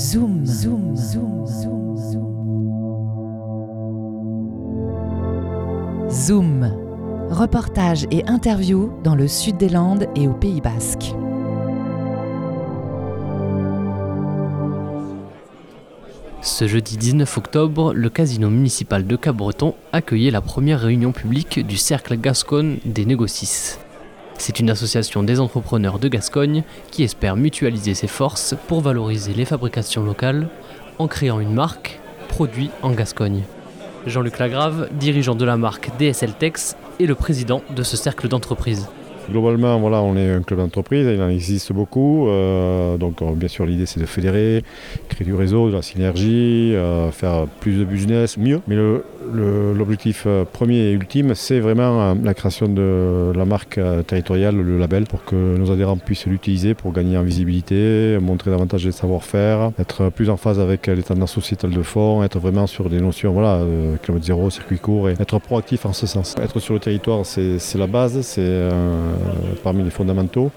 Zoom, zoom, zoom, zoom, zoom. Zoom. Reportage et interview dans le sud des Landes et au Pays Basque. Ce jeudi 19 octobre, le casino municipal de Cabreton accueillait la première réunion publique du Cercle Gascogne des Négocis. C'est une association des entrepreneurs de Gascogne qui espère mutualiser ses forces pour valoriser les fabrications locales en créant une marque produit en Gascogne. Jean-Luc Lagrave, dirigeant de la marque DSL Tex, est le président de ce cercle d'entreprise. Globalement, voilà, on est un club d'entreprise, il en existe beaucoup. euh, donc, euh, bien sûr, l'idée c'est de fédérer, créer du réseau, de la synergie, euh, faire plus de business, mieux. L'objectif euh, premier et ultime, c'est vraiment euh, la création de la marque euh, territoriale, le label, pour que nos adhérents puissent l'utiliser pour gagner en visibilité, montrer davantage des savoir-faire, être plus en phase avec les tendances sociétales de fond, être vraiment sur des notions, voilà, kilomètre zéro, circuit court, et être proactif en ce sens. Être sur le territoire, c'est la base, c'est parmi les fondamentaux.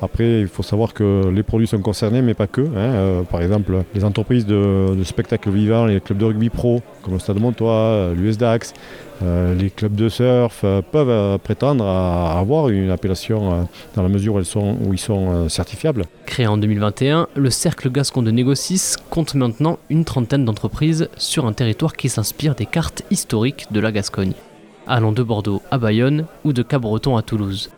Après, il faut savoir que les produits sont concernés, mais pas que. hein. Euh, par exemple, les entreprises de, spectacles vivants, les clubs de rugby pro, comme le Stade Montois, l'USDAX, euh, les clubs de surf, euh, peuvent euh, prétendre à avoir une appellation euh, dans la mesure où, ils sont euh, certifiables. Créé en 2021, le Cercle Gascon de Négocis compte maintenant une trentaine d'entreprises sur un territoire qui s'inspire des cartes historiques de la Gascogne, allant de Bordeaux à Bayonne ou de Cabreton à Toulouse.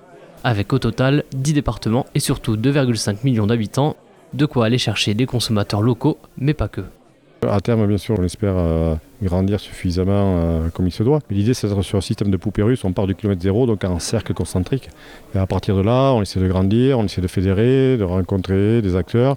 Avec au total 10 départements et surtout 2,5 millions d'habitants, de quoi aller chercher des consommateurs locaux, mais pas que. À terme, bien sûr, on espère euh, grandir suffisamment euh, comme il se doit. Mais l'idée, c'est d'être sur un système de poupée russe. On part du kilomètre zéro, donc en cercle concentrique. Et à partir de là, on essaie de grandir, on essaie de fédérer, de rencontrer des acteurs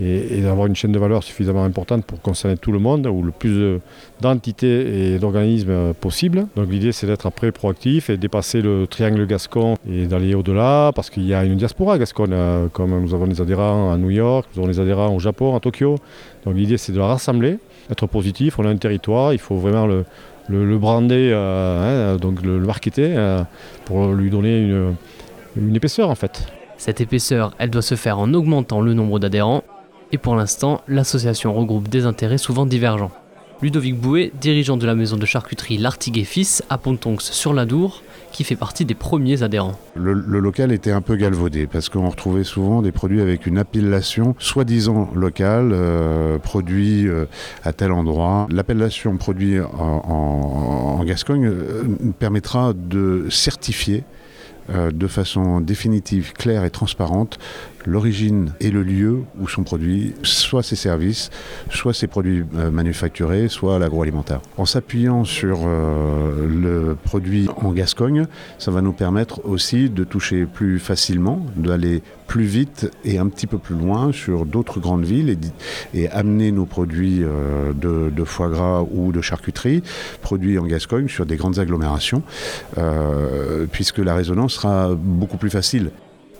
et, d'avoir une chaîne de valeur suffisamment importante pour concerner tout le monde, ou le plus de- d'entités et d'organismes possible. Donc l'idée, c'est d'être après proactif et dépasser le triangle gascon et d'aller au-delà, parce qu'il y a une diaspora gasconne, euh, comme nous avons des adhérents à New York, nous avons des adhérents au Japon, à Tokyo. Donc l'idée, c'est de la rassembler, être positif. On a un territoire, il faut vraiment le, le, brander, euh, hein, donc le, marketer, euh, pour lui donner une épaisseur en fait. Cette épaisseur, elle doit se faire en augmentant le nombre d'adhérents, et pour l'instant, l'association regroupe des intérêts souvent divergents. Ludovic Bouet, dirigeant de la maison de charcuterie L'Artiguet Fils à Pontonx sur l'Adour, qui fait partie des premiers adhérents. Le, local était un peu galvaudé parce qu'on retrouvait souvent des produits avec une appellation soi-disant locale, euh, produit euh, à tel endroit. L'appellation produit en, Gascogne euh, permettra de certifier de façon définitive, claire et transparente l'origine et le lieu où sont produits soit ses services, soit ses produits euh, manufacturés, soit l'agroalimentaire. En s'appuyant sur euh, le produit en Gascogne, ça va nous permettre aussi de toucher plus facilement, d'aller plus vite et un petit peu plus loin sur d'autres grandes villes et, amener nos produits euh, de, foie gras ou de charcuterie produits en Gascogne sur des grandes agglomérations, puisque la résonance sera beaucoup plus facile.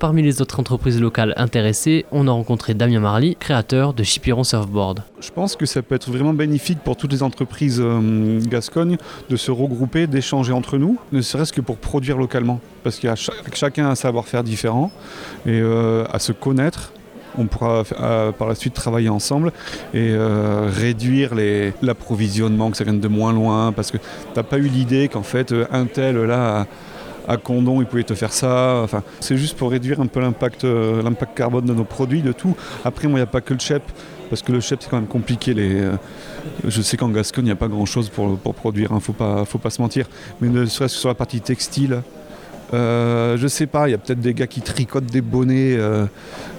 Parmi les autres entreprises locales intéressées, on a rencontré Damien Marly, créateur de Chipiron Surfboard. Je pense que ça peut être vraiment bénéfique pour toutes les entreprises euh, gascognes de se regrouper, d'échanger entre nous, ne serait-ce que pour produire localement. Parce qu'il y a cha- chacun un savoir-faire différent et euh, à se connaître. On pourra par la suite travailler ensemble et euh, réduire l'approvisionnement, que ça vienne de moins loin. Parce que tu n'as pas eu l'idée qu'en fait, un tel là, à, Condon, il pouvait te faire ça. Enfin, c'est juste pour réduire un peu l'impact euh, l'impact carbone de nos produits, de tout. Après, moi, il n'y a pas que le chep. Parce que le chep, c'est quand même compliqué. Les, euh, je sais qu'en Gascogne, il n'y a pas grand-chose pour, pour produire, il ne faut pas, faut pas se mentir. Mais ne serait-ce que sur la partie textile, euh, je sais pas, il y a peut-être des gars qui tricotent des bonnets euh,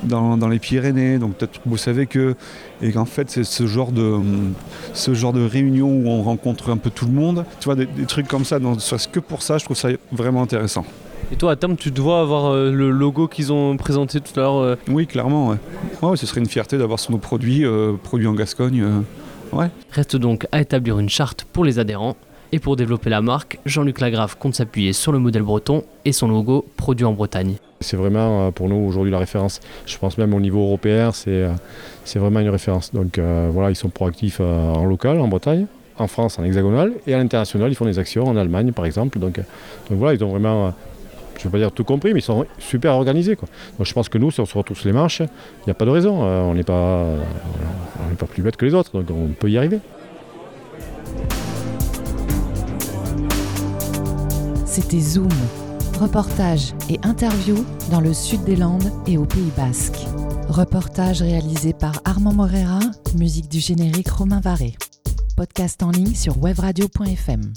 dans, dans les Pyrénées, donc peut-être que vous savez que. Et qu'en fait, c'est ce genre, de, ce genre de réunion où on rencontre un peu tout le monde. Tu vois, des, des trucs comme ça, serait-ce que pour ça, je trouve ça vraiment intéressant. Et toi, à terme, tu dois avoir euh, le logo qu'ils ont présenté tout à l'heure. euh. Oui, clairement, ouais. Ce serait une fierté d'avoir sur nos produits, euh, produits en Gascogne. euh, ouais. Reste donc à établir une charte pour les adhérents. Et pour développer la marque, Jean-Luc Lagrave compte s'appuyer sur le modèle breton et son logo produit en Bretagne. C'est vraiment euh, pour nous aujourd'hui la référence. Je pense même au niveau européen, c'est euh, vraiment une référence. Donc euh, voilà, ils sont proactifs en local, en Bretagne, en France, en hexagonal, et à l'international, ils font des actions en Allemagne par exemple. Donc, voilà, ils ont vraiment je ne vais pas dire tout compris, mais ils sont super organisés. Donc je pense que nous, si on se retrouve les manches, il n'y a pas de raison. On n'est pas, pas plus bête que les autres, donc on peut y arriver. C'était Zoom, reportage et interview dans le sud des Landes et au Pays Basque. Reportage réalisé par Armand Morera, musique du générique Romain Varé. Podcast en ligne sur webradio.fm.